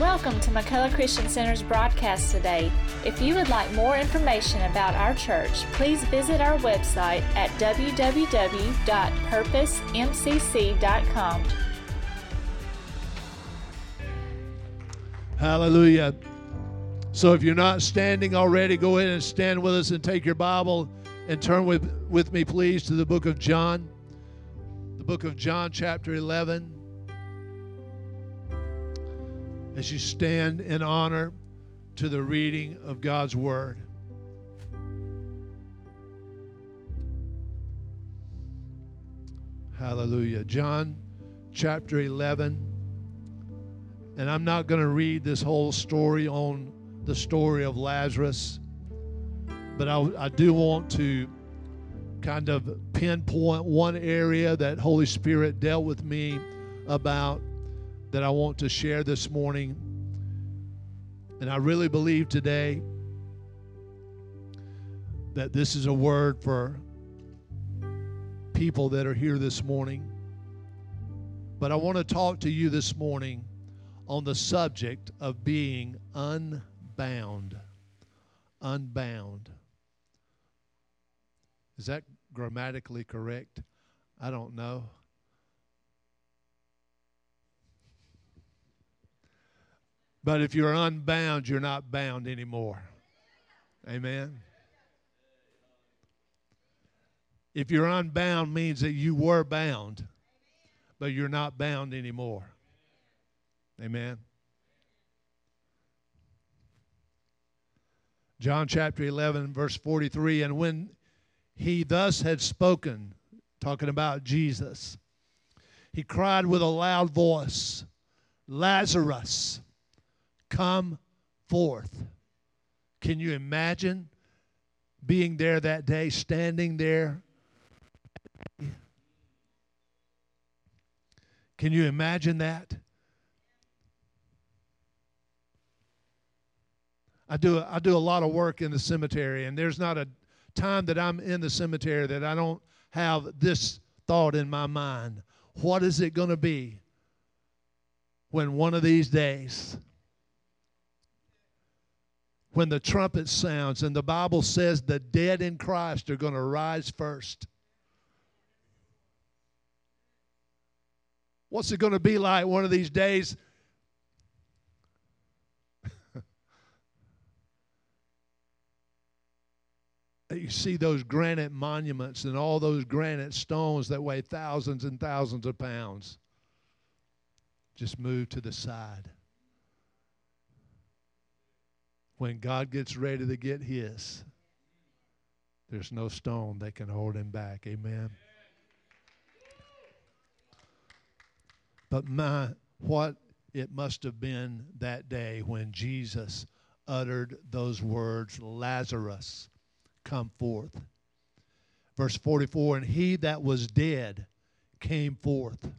Welcome to McCullough Christian Center's broadcast today. If you would like more information about our church, please visit our website at www.purposemcc.com. Hallelujah. So if you're not standing already, go ahead and stand with us and take your Bible and turn with, with me, please, to the book of John. The book of John, chapter 11. As you stand in honor to the reading of God's Word. Hallelujah. John chapter 11. And I'm not going to read this whole story on the story of Lazarus, but I, I do want to kind of pinpoint one area that Holy Spirit dealt with me about that I want to share this morning. And I really believe today that this is a word for people that are here this morning. But I want to talk to you this morning on the subject of being unbound. Unbound. Is that grammatically correct? I don't know. But if you're unbound, you're not bound anymore. Amen. If you're unbound means that you were bound, but you're not bound anymore. Amen. John chapter 11, verse 43. And when he thus had spoken, talking about Jesus, he cried with a loud voice, Lazarus, come forth. Can you imagine being there that day, standing there? Can you imagine that? I do I do a lot of work in the cemetery, and there's not a time that I'm in the cemetery that I don't have this thought in my mind. What is it going to be when one of these days, when the trumpet sounds and the Bible says the dead in Christ are going to rise first? What's it going to be like one of these days you see those granite monuments and all those granite stones that weigh thousands and thousands of pounds just move to the side. When God gets ready to get his, there's no stone that can hold him back. Amen. But my what it must have been that day when Jesus uttered those words, Lazarus come forth. Verse 44 And he that was dead came forth,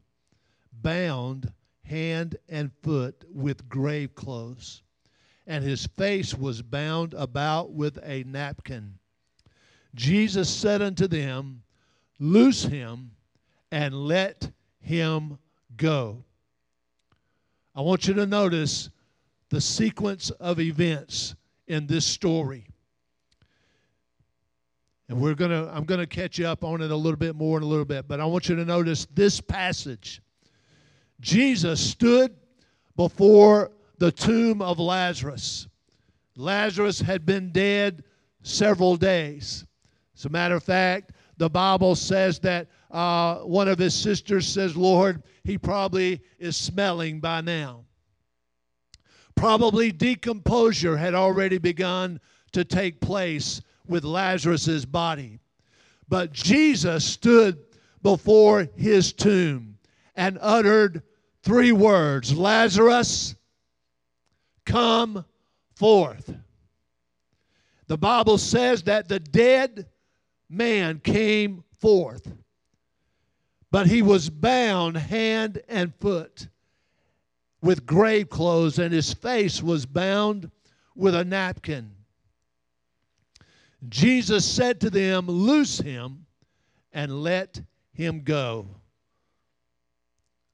bound hand and foot with grave clothes, and his face was bound about with a napkin. Jesus said unto them, Loose him and let him go. I want you to notice the sequence of events in this story. And we're going to I'm going to catch you up on it a little bit more in a little bit, but I want you to notice this passage. Jesus stood before the tomb of Lazarus. Lazarus had been dead several days. As a matter of fact, the Bible says that uh, one of his sisters says, Lord, he probably is smelling by now. Probably decomposure had already begun to take place with Lazarus's body. But Jesus stood before his tomb and uttered three words Lazarus, come forth. The Bible says that the dead man came forth, but he was bound hand and foot with grave clothes, and his face was bound with a napkin. Jesus said to them, Loose him and let him go.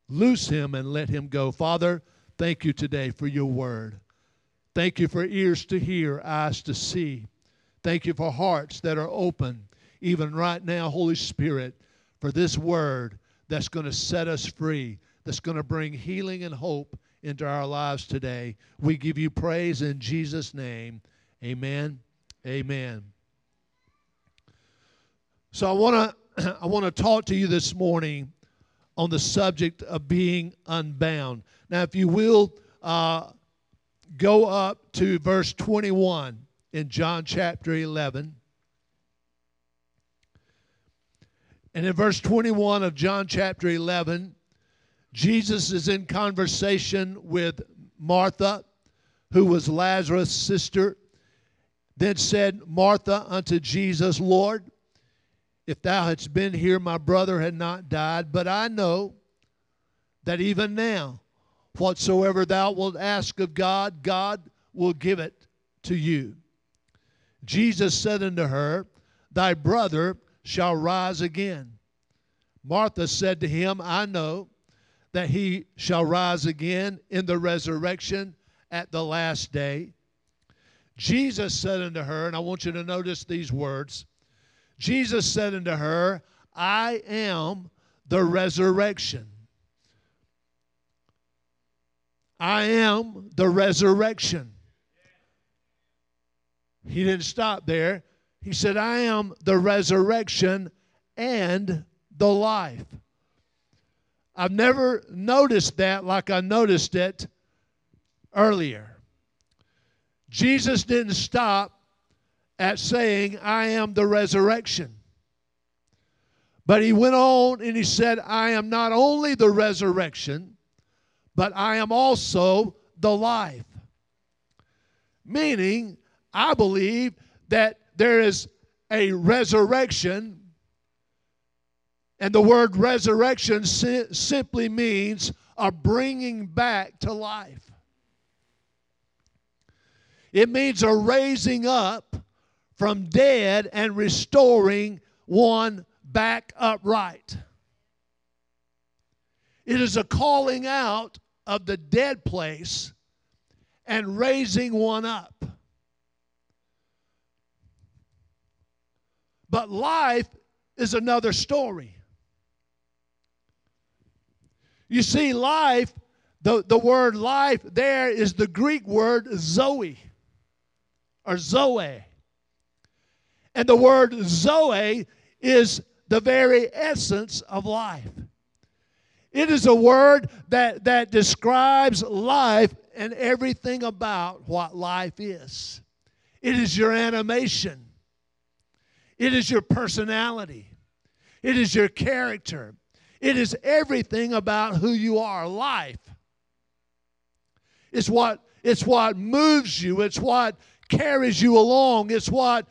Loose him and let him go. Father, thank you today for your word. Thank you for ears to hear, eyes to see. Thank you for hearts that are open, even right now, Holy Spirit, for this word that's going to set us free, that's going to bring healing and hope into our lives today. We give you praise in Jesus' name. Amen. Amen. So I want to I want to talk to you this morning on the subject of being unbound. Now, if you will, uh, go up to verse 21 in John chapter 11. And in verse 21 of John chapter 11, Jesus is in conversation with Martha, who was Lazarus' sister. Then said Martha unto Jesus, Lord, if thou hadst been here, my brother had not died. But I know that even now, whatsoever thou wilt ask of God, God will give it to you. Jesus said unto her, Thy brother shall rise again. Martha said to him, I know that he shall rise again in the resurrection at the last day. Jesus said unto her, and I want you to notice these words Jesus said unto her, I am the resurrection. I am the resurrection. He didn't stop there. He said, I am the resurrection and the life. I've never noticed that like I noticed it earlier. Jesus didn't stop at saying, I am the resurrection. But he went on and he said, I am not only the resurrection, but I am also the life. Meaning, I believe that there is a resurrection, and the word resurrection si- simply means a bringing back to life. It means a raising up from dead and restoring one back upright. It is a calling out of the dead place and raising one up. But life is another story. You see, life, the, the word life there is the Greek word zoe or zoe. And the word Zoe is the very essence of life. It is a word that, that describes life and everything about what life is. It is your animation, it is your personality, it is your character, it is everything about who you are. Life. It's what, it's what moves you, it's what carries you along, it's what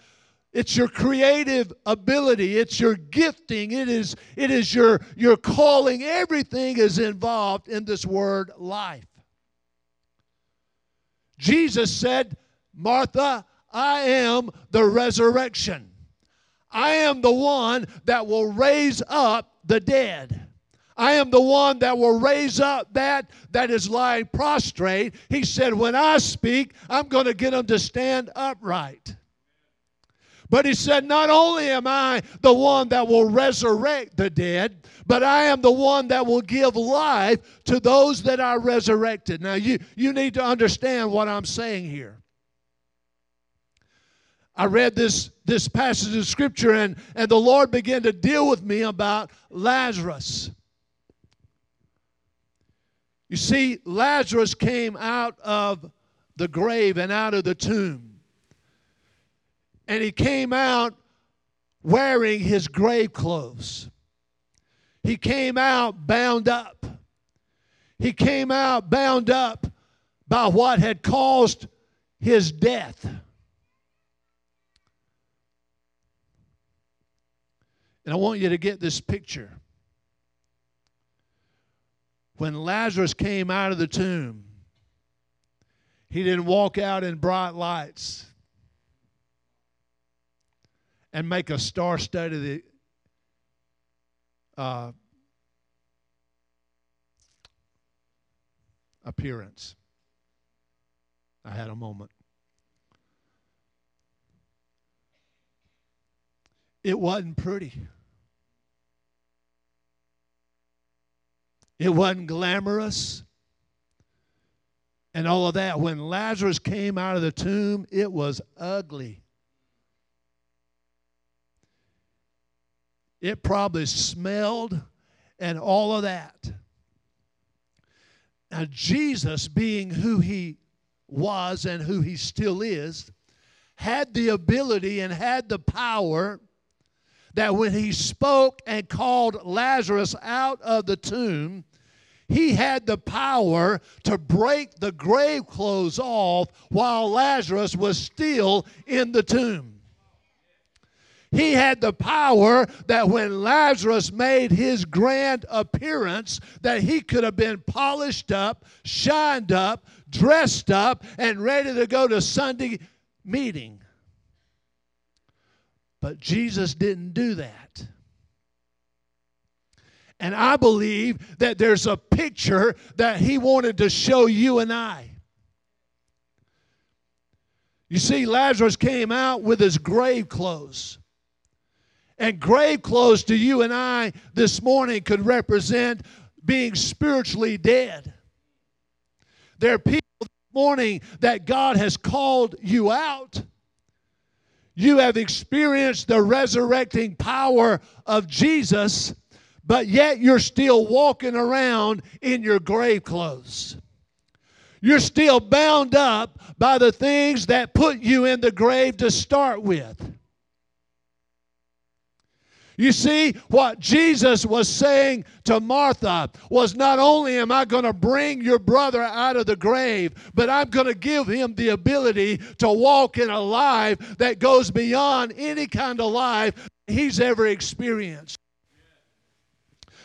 it's your creative ability. It's your gifting. It is, it is your, your calling. Everything is involved in this word life. Jesus said, Martha, I am the resurrection. I am the one that will raise up the dead. I am the one that will raise up that that is lying prostrate. He said, When I speak, I'm going to get them to stand upright. But he said, Not only am I the one that will resurrect the dead, but I am the one that will give life to those that are resurrected. Now, you, you need to understand what I'm saying here. I read this, this passage of scripture, and, and the Lord began to deal with me about Lazarus. You see, Lazarus came out of the grave and out of the tomb and he came out wearing his grave clothes. He came out bound up. He came out bound up by what had caused his death. And I want you to get this picture. When Lazarus came out of the tomb, he didn't walk out in bright lights and make a star studded uh, appearance. I had a moment. It wasn't pretty. It wasn't glamorous and all of that. When Lazarus came out of the tomb, it was ugly. It probably smelled and all of that. Now, Jesus, being who he was and who he still is, had the ability and had the power that when he spoke and called Lazarus out of the tomb, he had the power to break the grave clothes off while Lazarus was still in the tomb. He had the power that when Lazarus made his grand appearance that he could have been polished up, shined up, dressed up and ready to go to Sunday meeting. But Jesus didn't do that. And I believe that there's a picture that he wanted to show you and I. You see, Lazarus came out with his grave clothes. And grave clothes to you and I this morning could represent being spiritually dead. There are people this morning that God has called you out you have experienced the resurrecting power of Jesus, but yet you're still walking around in your grave clothes. You're still bound up by the things that put you in the grave to start with. You see, what Jesus was saying to Martha was not only am I going to bring your brother out of the grave, but I'm going to give him the ability to walk in a life that goes beyond any kind of life he's ever experienced.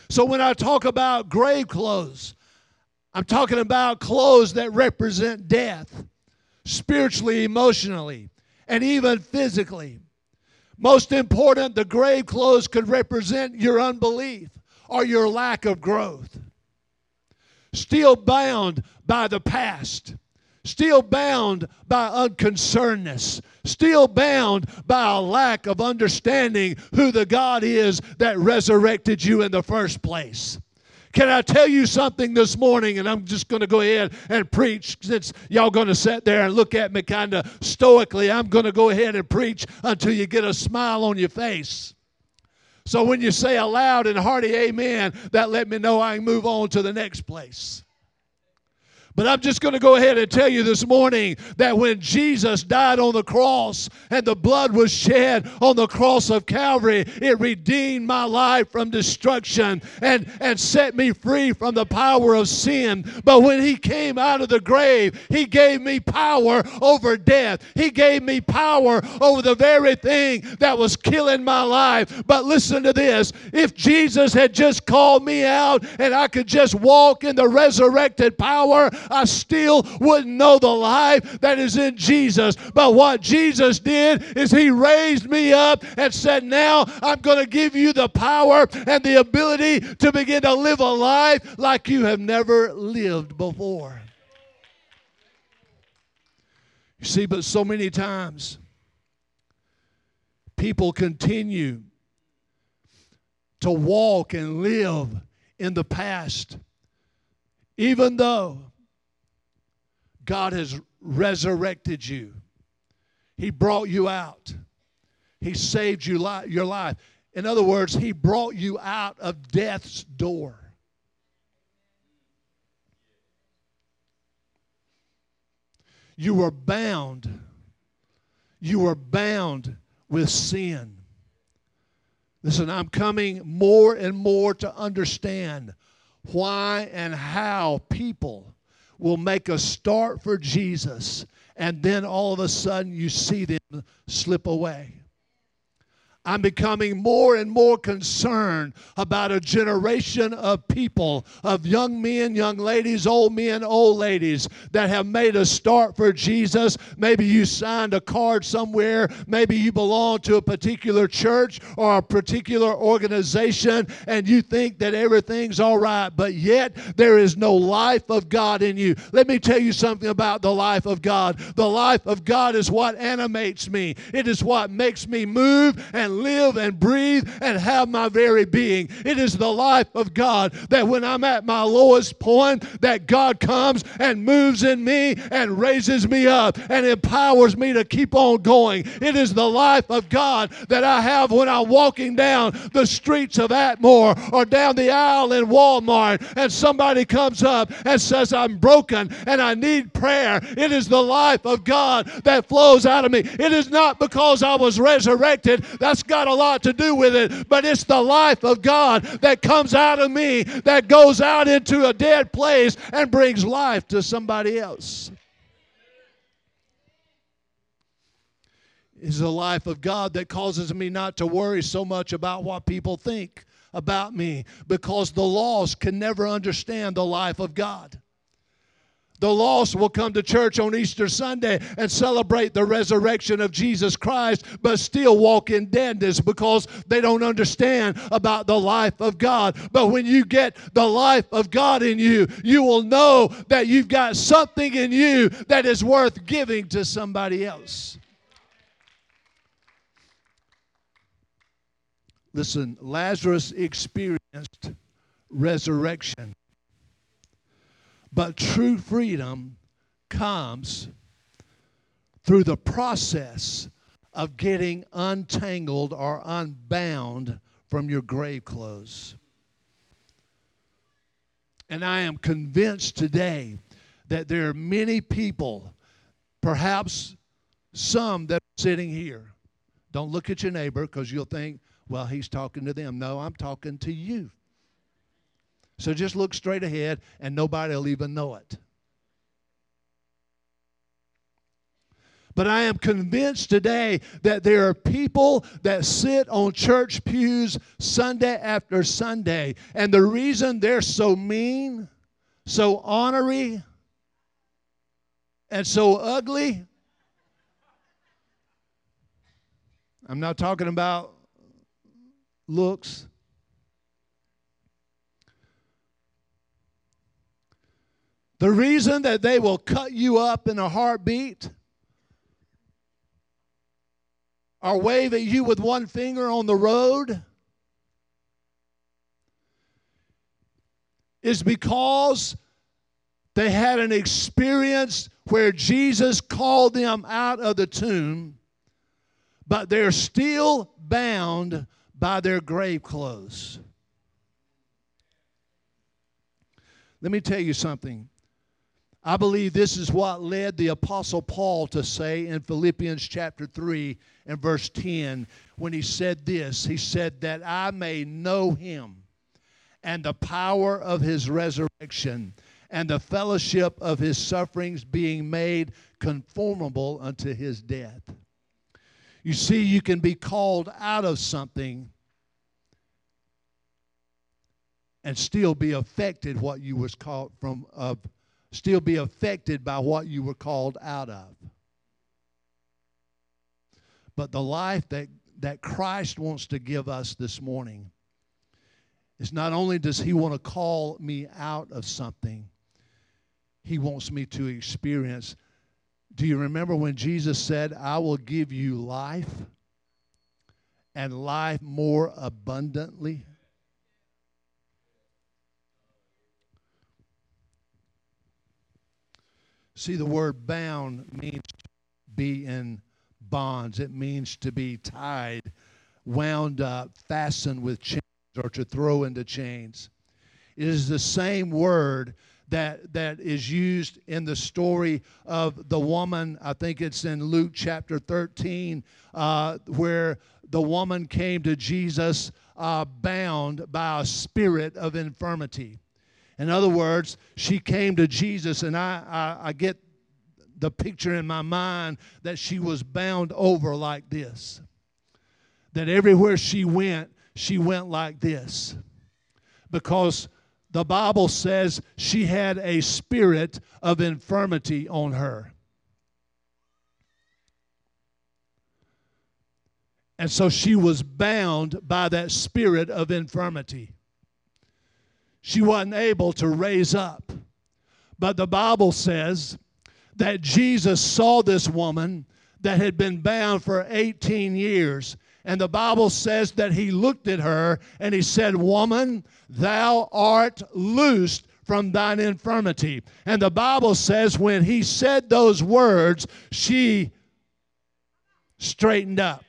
So when I talk about grave clothes, I'm talking about clothes that represent death, spiritually, emotionally, and even physically. Most important, the grave clothes could represent your unbelief or your lack of growth. Still bound by the past, still bound by unconcernedness, still bound by a lack of understanding who the God is that resurrected you in the first place. Can I tell you something this morning? And I'm just going to go ahead and preach since y'all going to sit there and look at me kind of stoically. I'm going to go ahead and preach until you get a smile on your face. So when you say a loud and hearty amen, that let me know I can move on to the next place. But I'm just going to go ahead and tell you this morning that when Jesus died on the cross and the blood was shed on the cross of Calvary, it redeemed my life from destruction and, and set me free from the power of sin. But when He came out of the grave, He gave me power over death. He gave me power over the very thing that was killing my life. But listen to this if Jesus had just called me out and I could just walk in the resurrected power, I still wouldn't know the life that is in Jesus. But what Jesus did is He raised me up and said, Now I'm going to give you the power and the ability to begin to live a life like you have never lived before. You see, but so many times people continue to walk and live in the past, even though God has resurrected you. He brought you out. He saved you li- your life. In other words, He brought you out of death's door. You were bound. You were bound with sin. Listen, I'm coming more and more to understand why and how people will make a start for Jesus, and then all of a sudden you see them slip away. I'm becoming more and more concerned about a generation of people, of young men, young ladies, old men, old ladies that have made a start for Jesus. Maybe you signed a card somewhere. Maybe you belong to a particular church or a particular organization and you think that everything's all right, but yet there is no life of God in you. Let me tell you something about the life of God. The life of God is what animates me, it is what makes me move and live and breathe and have my very being. It is the life of God that when I'm at my lowest point, that God comes and moves in me and raises me up and empowers me to keep on going. It is the life of God that I have when I'm walking down the streets of Atmore or down the aisle in Walmart and somebody comes up and says, I'm broken and I need prayer. It is the life of God that flows out of me. It is not because I was resurrected. That's got a lot to do with it, but it's the life of God that comes out of me that goes out into a dead place and brings life to somebody else. Is the life of God that causes me not to worry so much about what people think about me because the lost can never understand the life of God. The lost will come to church on Easter Sunday and celebrate the resurrection of Jesus Christ, but still walk in deadness because they don't understand about the life of God. But when you get the life of God in you, you will know that you've got something in you that is worth giving to somebody else. Listen, Lazarus experienced resurrection. But true freedom comes through the process of getting untangled or unbound from your grave clothes. And I am convinced today that there are many people, perhaps some that are sitting here. Don't look at your neighbor because you'll think, well, he's talking to them. No, I'm talking to you. So just look straight ahead and nobody will even know it. But I am convinced today that there are people that sit on church pews Sunday after Sunday. And the reason they're so mean, so honorary, and so ugly, I'm not talking about looks. The reason that they will cut you up in a heartbeat or wave at you with one finger on the road is because they had an experience where Jesus called them out of the tomb, but they're still bound by their grave clothes. Let me tell you something. I believe this is what led the Apostle Paul to say in Philippians chapter 3 and verse 10 when he said this He said, That I may know him and the power of his resurrection and the fellowship of his sufferings, being made conformable unto his death. You see, you can be called out of something and still be affected what you was called from of still be affected by what you were called out of. But the life that, that Christ wants to give us this morning is not only does he want to call me out of something, he wants me to experience do you remember when Jesus said, I will give you life and life more abundantly? See, the word bound means to be in bonds, it means to be tied, wound up, fastened with chains, or to throw into chains. It is the same word that, that is used in the story of the woman. I think it's in Luke chapter 13, uh, where the woman came to Jesus uh, bound by a spirit of infirmity. In other words, she came to Jesus, and I, I, I get the picture in my mind that she was bound over like this. that everywhere she went, she went like this. Because the Bible says she had a spirit of infirmity on her. And so she was bound by that spirit of infirmity. She wasn't able to raise up. But the Bible says that Jesus saw this woman that had been bound for 18 years. And the Bible says that he looked at her and he said, Woman, thou art loosed from thine infirmity. And the Bible says when he said those words, she straightened up.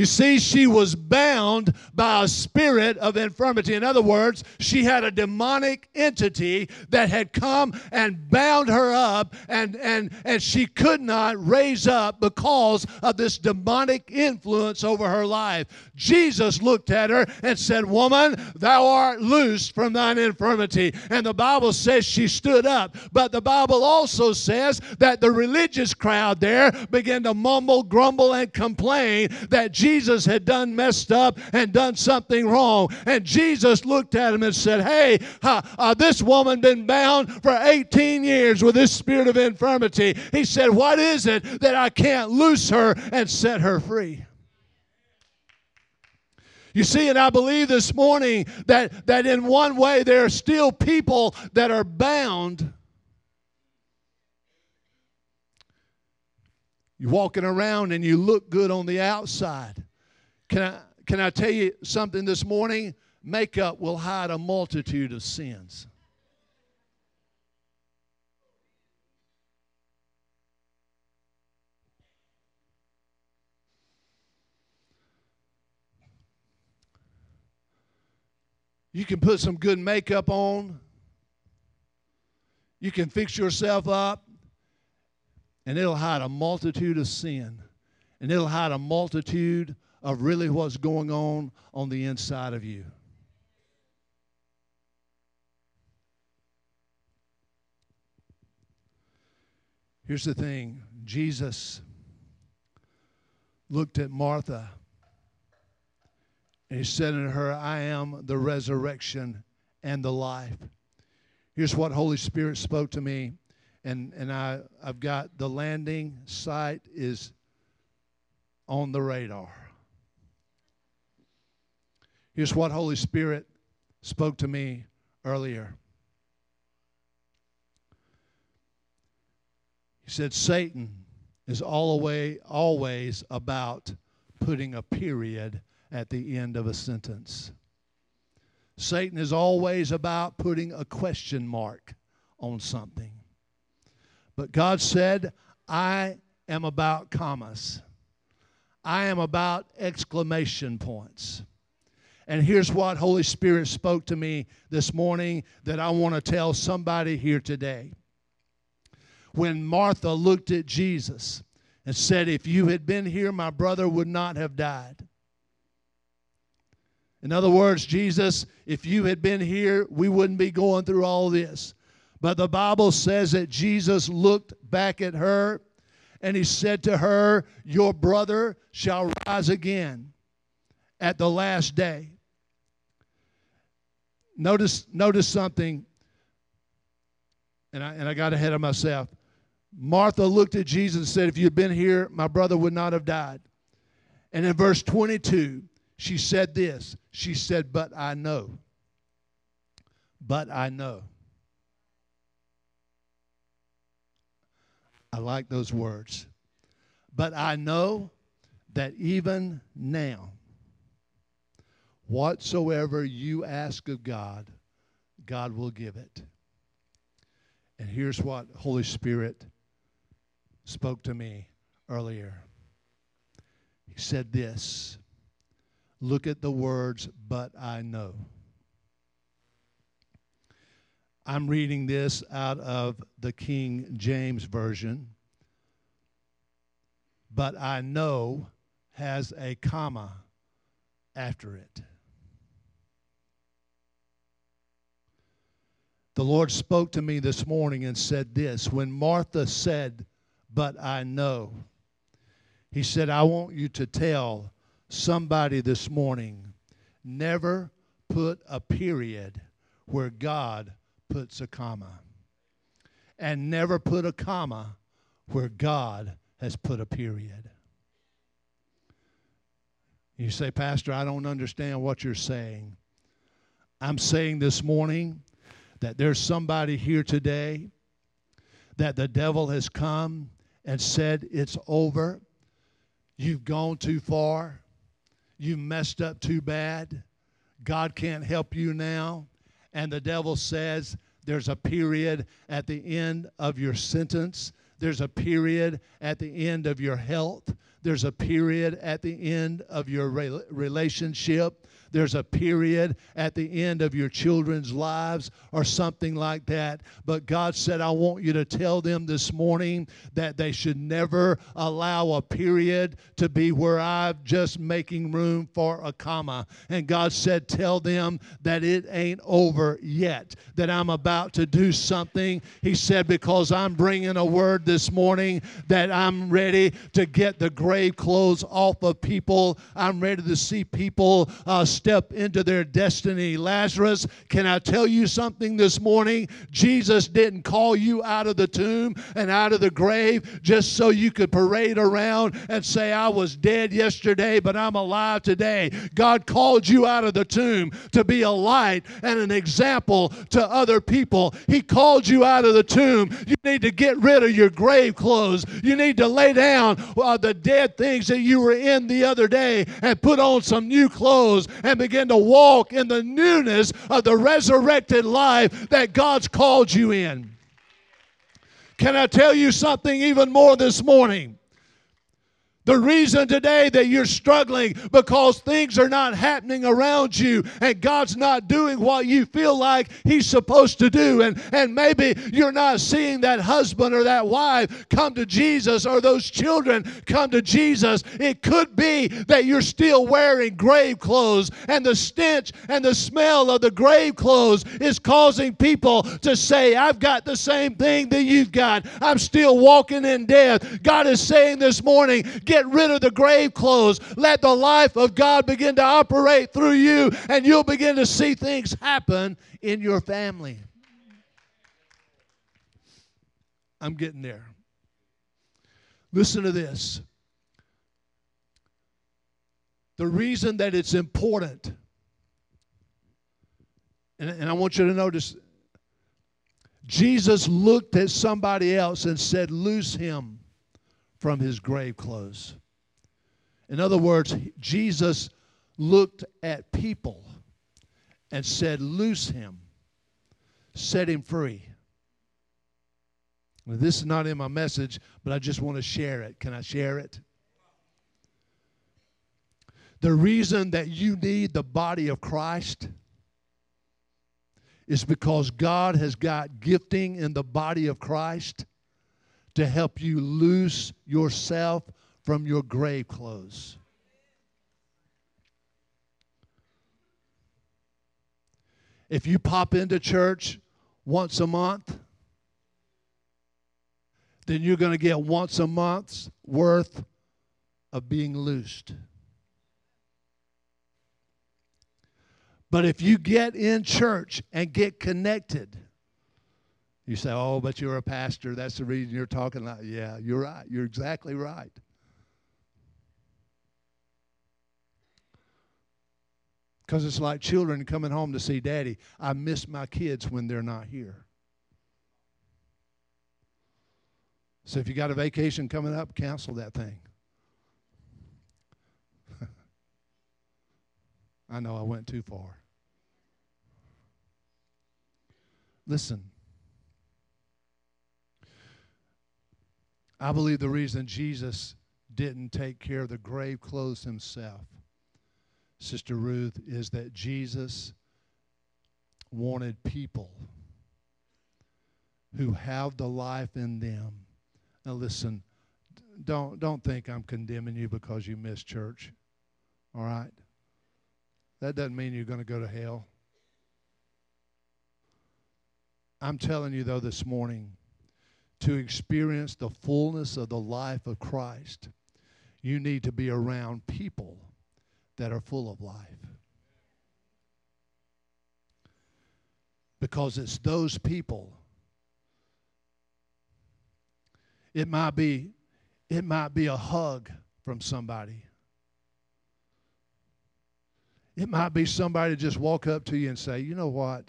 You see, she was bound by a spirit of infirmity. In other words, she had a demonic entity that had come and bound her up, and, and, and she could not raise up because of this demonic influence over her life. Jesus looked at her and said, Woman, thou art loosed from thine infirmity. And the Bible says she stood up. But the Bible also says that the religious crowd there began to mumble, grumble, and complain that Jesus had done messed up and done something wrong. And Jesus looked at him and said, Hey, uh, this woman been bound for 18 years with this spirit of infirmity. He said, What is it that I can't loose her and set her free? You see, and I believe this morning that, that in one way there are still people that are bound You're walking around and you look good on the outside. Can I, can I tell you something this morning? Makeup will hide a multitude of sins. You can put some good makeup on. You can fix yourself up and it'll hide a multitude of sin, and it'll hide a multitude of really what's going on on the inside of you. Here's the thing Jesus looked at Martha and he said to her, I am the resurrection and the life. Here's what Holy Spirit spoke to me and and I I've got the landing site is on the radar. Here's what Holy Spirit spoke to me earlier. He said Satan is all way always about putting a period at the end of a sentence. Satan is always about putting a question mark on something. But God said, I am about commas. I am about exclamation points. And here's what Holy Spirit spoke to me this morning that I want to tell somebody here today. When Martha looked at Jesus and said, If you had been here, my brother would not have died. In other words, Jesus, if you had been here, we wouldn't be going through all this. But the Bible says that Jesus looked back at her and he said to her, Your brother shall rise again at the last day. Notice, notice something, and I, and I got ahead of myself. Martha looked at Jesus and said, If you'd been here, my brother would not have died. And in verse 22, she said this She said, But I know. But I know. I like those words. But I know that even now, whatsoever you ask of God, God will give it. And here's what Holy Spirit spoke to me earlier. He said this Look at the words, but I know. I'm reading this out of the King James Version, but I know has a comma after it. The Lord spoke to me this morning and said this when Martha said, But I know, He said, I want you to tell somebody this morning never put a period where God puts a comma. And never put a comma where God has put a period. You say, Pastor, I don't understand what you're saying. I'm saying this morning that there's somebody here today that the devil has come and said, It's over. You've gone too far. You messed up too bad. God can't help you now. And the devil says, There's a period at the end of your sentence. There's a period at the end of your health. There's a period at the end of your relationship there's a period at the end of your children's lives or something like that. But God said, I want you to tell them this morning that they should never allow a period to be where I'm just making room for a comma. And God said, Tell them that it ain't over yet, that I'm about to do something. He said, Because I'm bringing a word this morning that I'm ready to get the grave clothes off of people. I'm ready to see people uh, step into their destiny. Lazarus, can I tell you something this morning? Jesus didn't call you out of the tomb and out of the grave just so you could parade around and say, I was dead yesterday, but I'm alive today. God called you out of the tomb to be a light and an example to other people. He called you out of the tomb. You need to get rid of your grave clothes. You need to lay down uh, the dead things that you were in the other day and put on some new clothes and begin to walk in the newness of the resurrected life that God's called you in. Can I tell you something even more this morning? The reason today that you're struggling because things are not happening around you and God's not doing what you feel like He's supposed to do. And, and maybe you're not seeing that husband or that wife come to Jesus or those children come to Jesus. It could be that you're still wearing grave clothes and the stench and the smell of the grave clothes is causing people to say, I've got the same thing that you've got. I'm still walking in death. God is saying this morning, Get rid of the grave clothes. Let the life of God begin to operate through you, and you'll begin to see things happen in your family. I'm getting there. Listen to this. The reason that it's important, and, and I want you to notice, Jesus looked at somebody else and said, Loose him from his grave clothes. In other words, Jesus looked at people and said, Loose him, set him free. Now, this is not in my message, but I just want to share it. Can I share it? The reason that you need the body of Christ is because God has got gifting in the body of Christ to help you loose yourself from your grave clothes. If you pop into church once a month, then you're going to get once a month's worth of being loosed. But if you get in church and get connected, you say, oh, but you're a pastor. That's the reason you're talking like, yeah, you're right. You're exactly right. Because it's like children coming home to see daddy. I miss my kids when they're not here. So if you got a vacation coming up, cancel that thing. I know I went too far. Listen. I believe the reason Jesus didn't take care of the grave clothes himself, Sister Ruth, is that Jesus wanted people who have the life in them. Now listen, don't don't think I'm condemning you because you missed church. All right? That doesn't mean you're going to go to hell. I'm telling you though this morning to experience the fullness of the life of Christ, You need to be around people that are full of life. Because it's those people. It might be it might be a hug from somebody. It might be somebody just walk up to you and say, "You know what?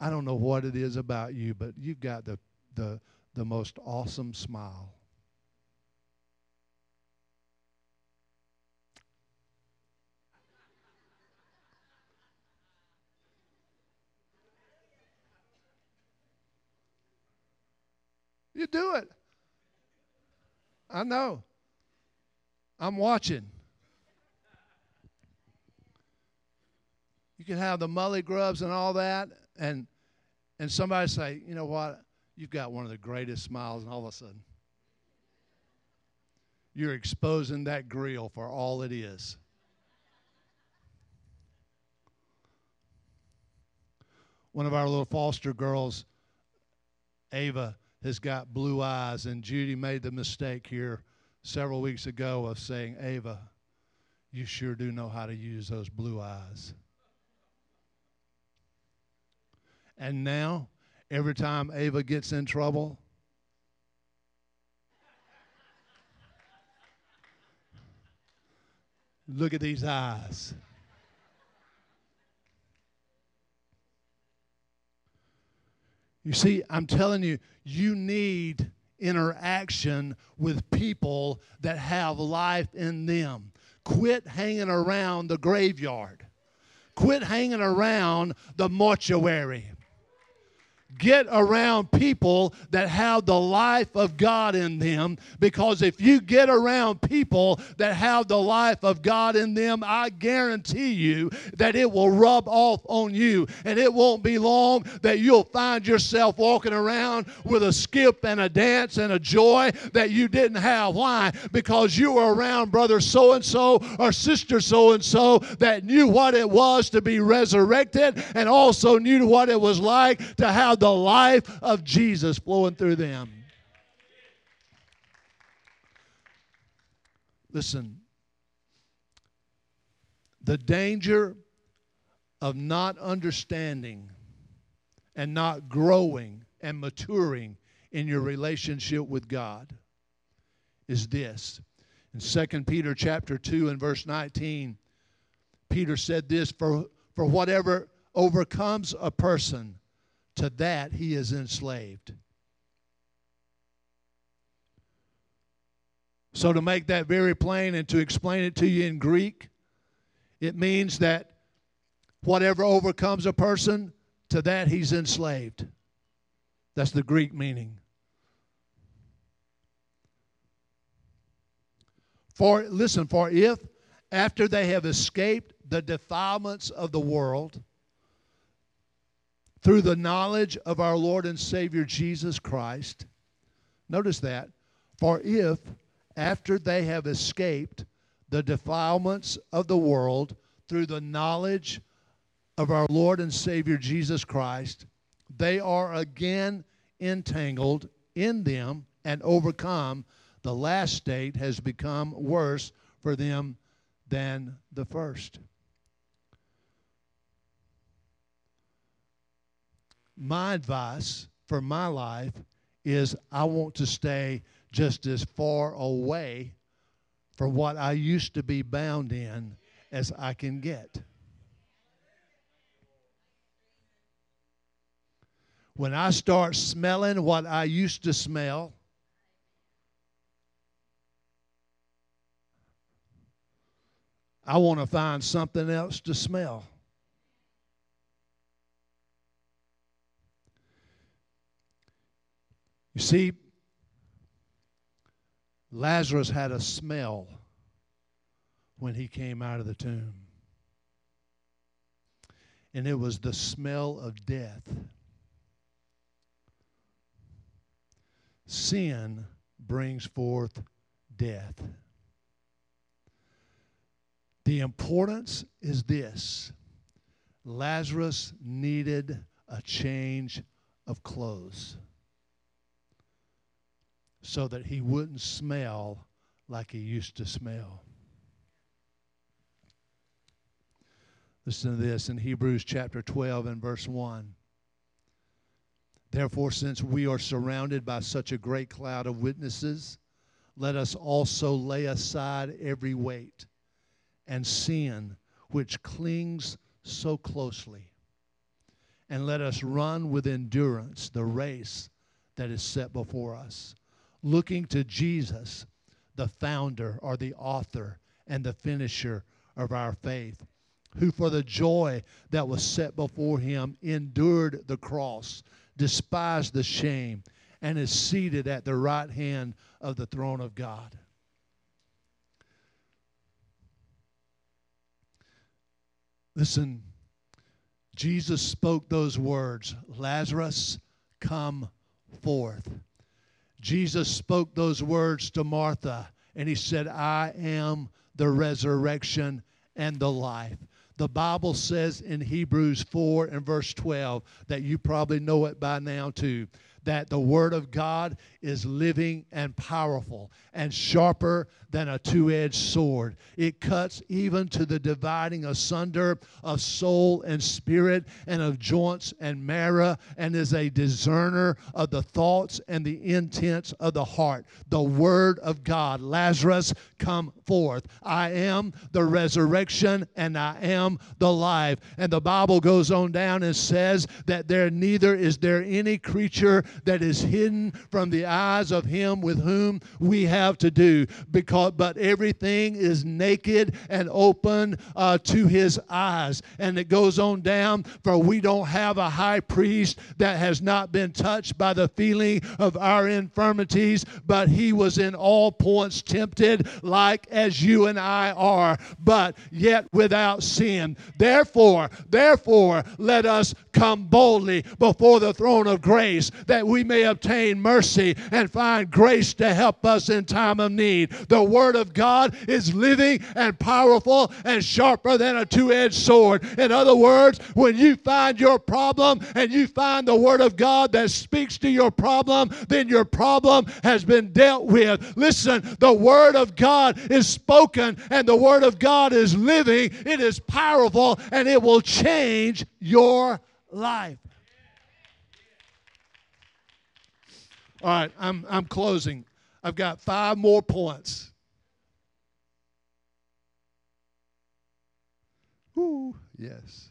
I don't know what it is about you, but you've got the the the most awesome smile." You do it. I know. I'm watching. You can have the mully grubs and all that, and and somebody say, you know what, you've got one of the greatest smiles, and all of a sudden, you're exposing that grill for all it is. One of our little foster girls, Ava, has got blue eyes, and Judy made the mistake here several weeks ago of saying, Ava, you sure do know how to use those blue eyes. And now, every time Ava gets in trouble, look at these eyes. You see, I'm telling you, you need interaction with people that have life in them. Quit hanging around the graveyard. Quit hanging around the mortuary. Get around people that have the life of God in them because if you get around people that have the life of God in them, I guarantee you that it will rub off on you. And it won't be long that you'll find yourself walking around with a skip and a dance and a joy that you didn't have. Why? Because you were around brother so and so or sister so and so that knew what it was to be resurrected and also knew what it was like to have the life of Jesus flowing through them. Listen, the danger of not understanding and not growing and maturing in your relationship with God is this. In 2 Peter chapter 2 and verse 19, Peter said this for, for whatever overcomes a person, to that he is enslaved. So, to make that very plain and to explain it to you in Greek, it means that whatever overcomes a person, to that he's enslaved. That's the Greek meaning. For, listen, for if after they have escaped the defilements of the world, through the knowledge of our Lord and Savior Jesus Christ. Notice that. For if, after they have escaped the defilements of the world through the knowledge of our Lord and Savior Jesus Christ, they are again entangled in them and overcome, the last state has become worse for them than the first. My advice for my life is I want to stay just as far away from what I used to be bound in as I can get. When I start smelling what I used to smell, I want to find something else to smell. You see, Lazarus had a smell when he came out of the tomb. And it was the smell of death. Sin brings forth death. The importance is this Lazarus needed a change of clothes so that he wouldn't smell like he used to smell. Listen to this in Hebrews chapter 12 and verse 1. Therefore, since we are surrounded by such a great cloud of witnesses, let us also lay aside every weight and sin which clings so closely. And let us run with endurance the race that is set before us, looking to Jesus, the founder or the author and the finisher of our faith, who for the joy that was set before him endured the cross despised the shame, and is seated at the right hand of the throne of God. Listen, Jesus spoke those words Lazarus, come forth. Jesus spoke those words to Martha, and he said, I am the resurrection and the life. The Bible says in Hebrews 4 and verse 12 that you probably know it by now too that the Word of God is living and powerful and sharper than a two edged sword. It cuts even to the dividing asunder of soul and spirit and of joints and marrow and is a discerner of the thoughts and the intents of the heart. The Word of God. Lazarus, come forth. I am the resurrection and I am the life. And the Bible goes on down and says that there neither is there any creature that is hidden from the eyes of him with whom we have to do because but everything is naked and open uh, to his eyes. And it goes on down for we don't have a high priest that has not been touched by the feeling of our infirmities but he was in all points tempted like as you and I are but yet without sin. Therefore therefore let us come boldly before the throne of grace that we may obtain mercy and find grace to help us in time of need. The Word of God is living and powerful and sharper than a two edged sword. In other words, when you find your problem and you find the Word of God that speaks to your problem, then your problem has been dealt with. Listen, the Word of God is spoken and the Word of God is living, it is powerful, and it will change your life. All right, I'm, I'm closing. I've got five more points. Ooh, yes.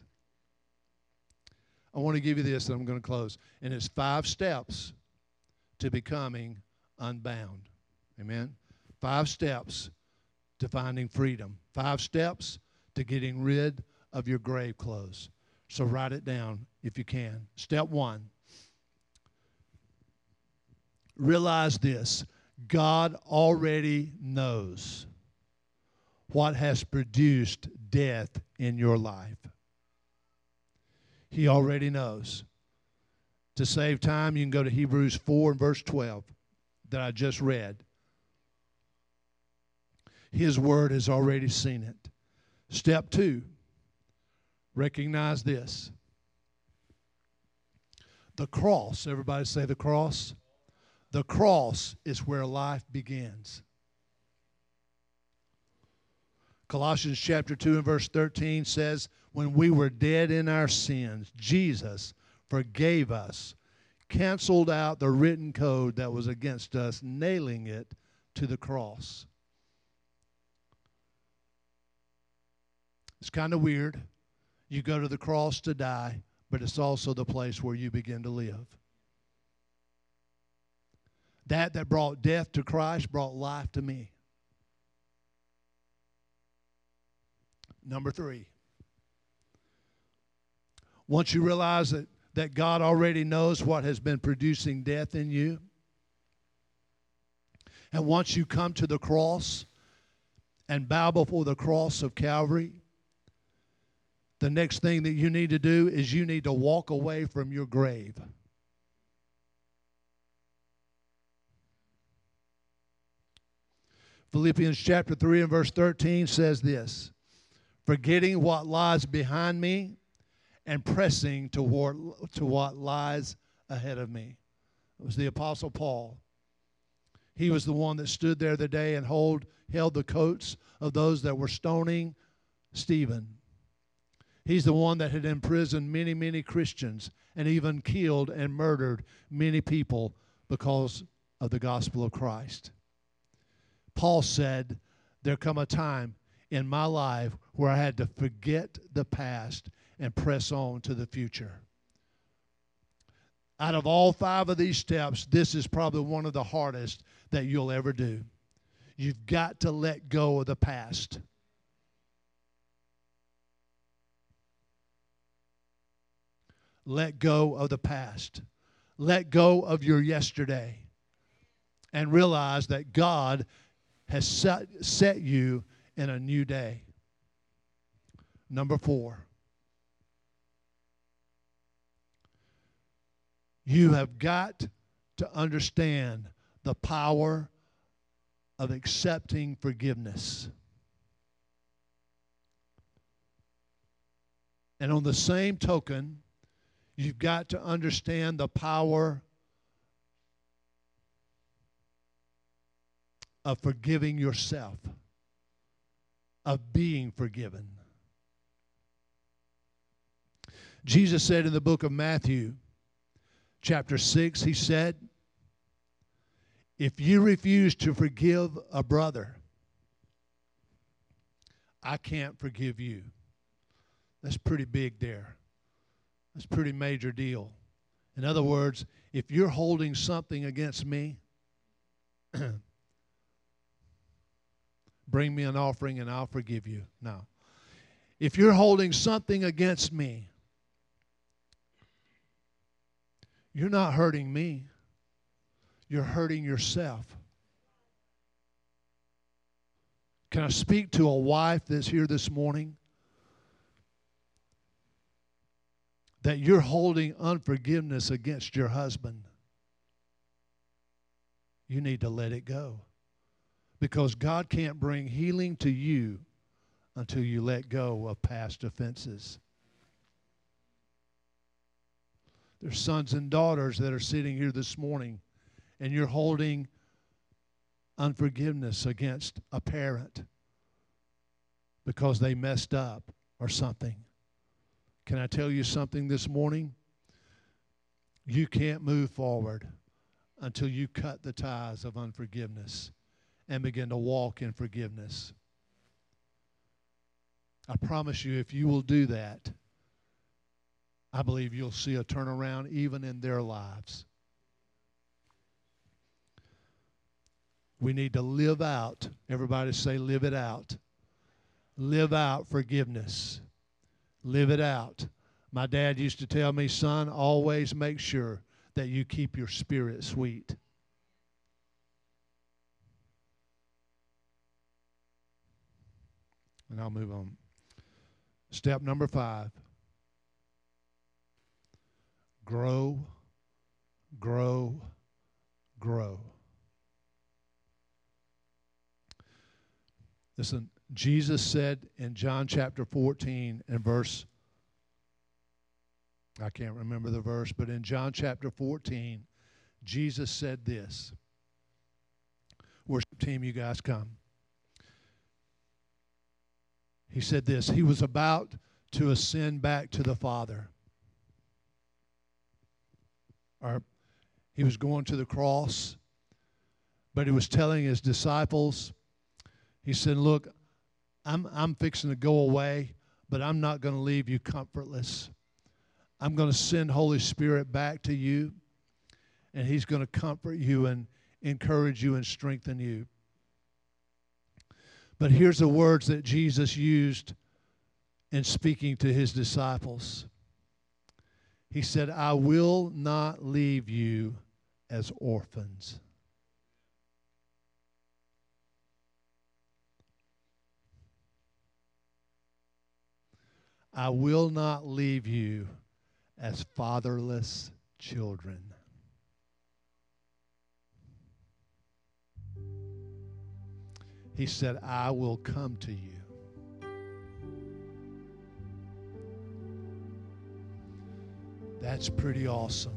I want to give you this, and I'm going to close. And it's five steps to becoming unbound. Amen. Five steps to finding freedom. Five steps to getting rid of your grave clothes. So write it down if you can. Step one realize this God already knows what has produced death in your life. He already knows. To save time, you can go to Hebrews 4 and verse 12 that I just read. His word has already seen it. Step two, recognize this. The cross, everybody say the cross. The cross is where life begins. Colossians chapter 2 and verse 13 says, When we were dead in our sins, Jesus forgave us, canceled out the written code that was against us, nailing it to the cross. It's kind of weird. You go to the cross to die, but it's also the place where you begin to live. That that brought death to Christ brought life to me. Number three. Once you realize that, that God already knows what has been producing death in you, and once you come to the cross and bow before the cross of Calvary, the next thing that you need to do is you need to walk away from your grave. Philippians chapter 3 and verse 13 says this Forgetting what lies behind me and pressing toward to what lies ahead of me. It was the Apostle Paul. He was the one that stood there the day and hold, held the coats of those that were stoning Stephen. He's the one that had imprisoned many, many Christians and even killed and murdered many people because of the gospel of Christ. Paul said, There come a time in my life where I had to forget the past and press on to the future. Out of all five of these steps, this is probably one of the hardest that you'll ever do. You've got to let go of the past. Let go of the past. Let go of your yesterday. And realize that God has set, set you in a new day. Number four, you have got to understand the power of accepting forgiveness. And on the same token, you've got to understand the power of forgiving yourself of being forgiven. Jesus said in the book of Matthew, chapter 6, he said, If you refuse to forgive a brother, I can't forgive you. That's pretty big there. That's pretty major deal. In other words, if you're holding something against me, Bring me an offering and I'll forgive you. Now, if you're holding something against me, you're not hurting me, you're hurting yourself. Can I speak to a wife that's here this morning? That you're holding unforgiveness against your husband. You need to let it go because God can't bring healing to you until you let go of past offenses. There's sons and daughters that are sitting here this morning, and you're holding unforgiveness against a parent because they messed up or something. Can I tell you something this morning? You can't move forward until you cut the ties of unforgiveness and begin to walk in forgiveness. I promise you, if you will do that, I believe you'll see a turnaround even in their lives. We need to live out, everybody say, live it out. Live out forgiveness. Live it out. My dad used to tell me, son, always make sure that you keep your spirit sweet. And I'll move on. Step number five grow, grow, grow. Listen, Jesus said in John chapter 14 and verse, I can't remember the verse, but in John chapter 14, Jesus said this. Worship team, you guys come he said this He was about to ascend back to the Father. Or he was going to the cross, but he was telling his disciples, he said, Look, I'm, I'm fixing to go away, but I'm not going to leave you comfortless. I'm going to send Holy Spirit back to you, and he's going to comfort you and encourage you and strengthen you. But here's the words that Jesus used in speaking to his disciples. He said, I will not leave you as orphans. I will not leave you as fatherless children. He said, I will come to you. That's pretty awesome.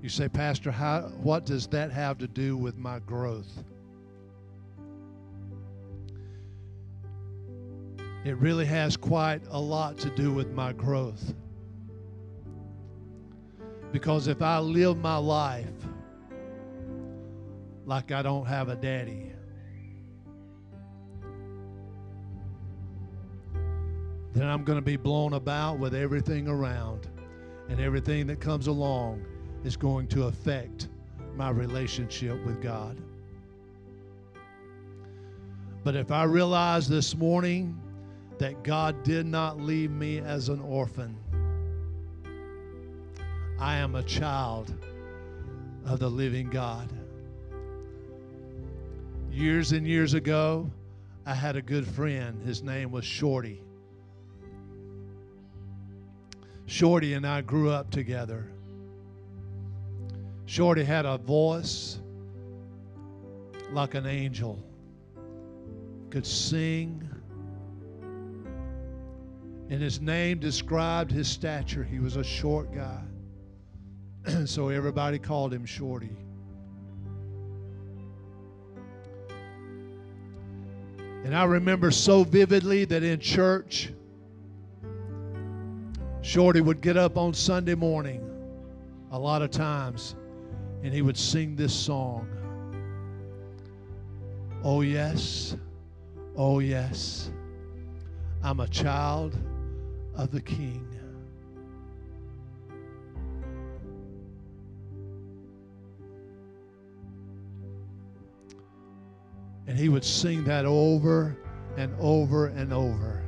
You say, Pastor, how, what does that have to do with my growth? It really has quite a lot to do with my growth. Because if I live my life like I don't have a daddy, then I'm going to be blown about with everything around, and everything that comes along is going to affect my relationship with God. But if I realize this morning that God did not leave me as an orphan, I am a child of the living God. Years and years ago, I had a good friend. His name was Shorty. Shorty and I grew up together. Shorty had a voice like an angel, could sing, and his name described his stature. He was a short guy. so everybody called him Shorty. And I remember so vividly that in church, Shorty would get up on Sunday morning a lot of times and he would sing this song. Oh, yes, oh, yes, I'm a child of the King. And he would sing that over and over and over.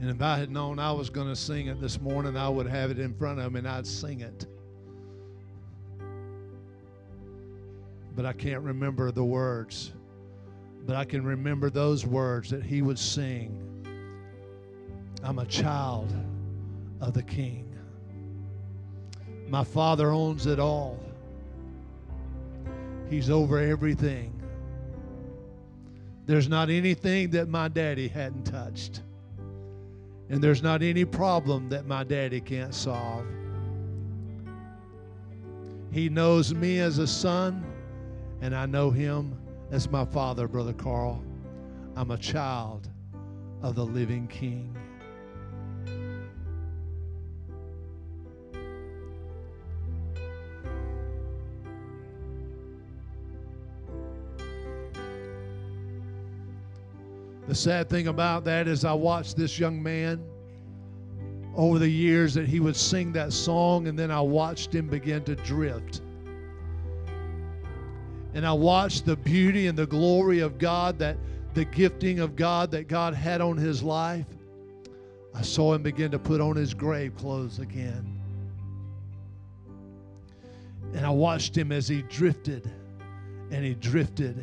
And if I had known I was going to sing it this morning, I would have it in front of me and I'd sing it. But I can't remember the words. But I can remember those words that he would sing I'm a child of the King. My Father owns it all, He's over everything. There's not anything that my daddy hadn't touched. And there's not any problem that my daddy can't solve. He knows me as a son, and I know him as my father, Brother Carl. I'm a child of the living King. The sad thing about that is, I watched this young man over the years that he would sing that song, and then I watched him begin to drift. And I watched the beauty and the glory of God, that the gifting of God that God had on his life. I saw him begin to put on his grave clothes again. And I watched him as he drifted and he drifted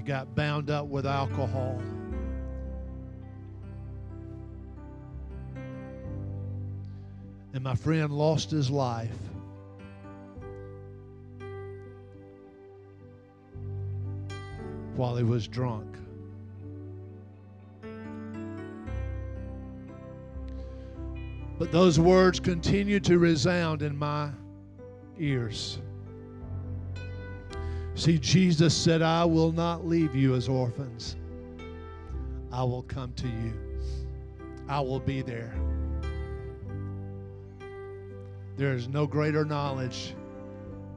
he got bound up with alcohol. And my friend lost his life. While he was drunk. But those words continue to resound in my ears. See, Jesus said, I will not leave you as orphans. I will come to you. I will be there. There is no greater knowledge,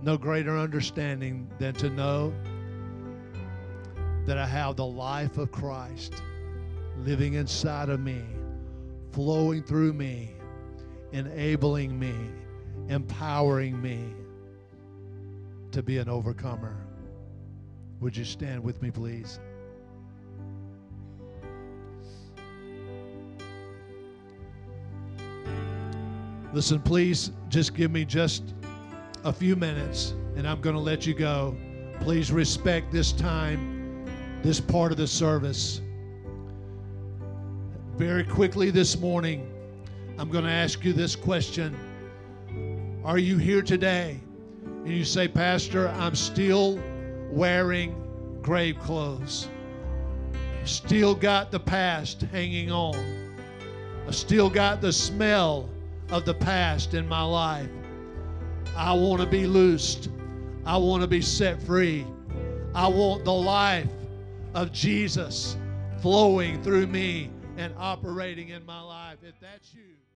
no greater understanding than to know that I have the life of Christ living inside of me, flowing through me, enabling me, empowering me to be an overcomer. Would you stand with me, please? Listen, please just give me just a few minutes and I'm going to let you go. Please respect this time, this part of the service. Very quickly this morning, I'm going to ask you this question Are you here today? And you say, Pastor, I'm still wearing grave clothes. Still got the past hanging on. I still got the smell of the past in my life. I want to be loosed. I want to be set free. I want the life of Jesus flowing through me and operating in my life. If that's you.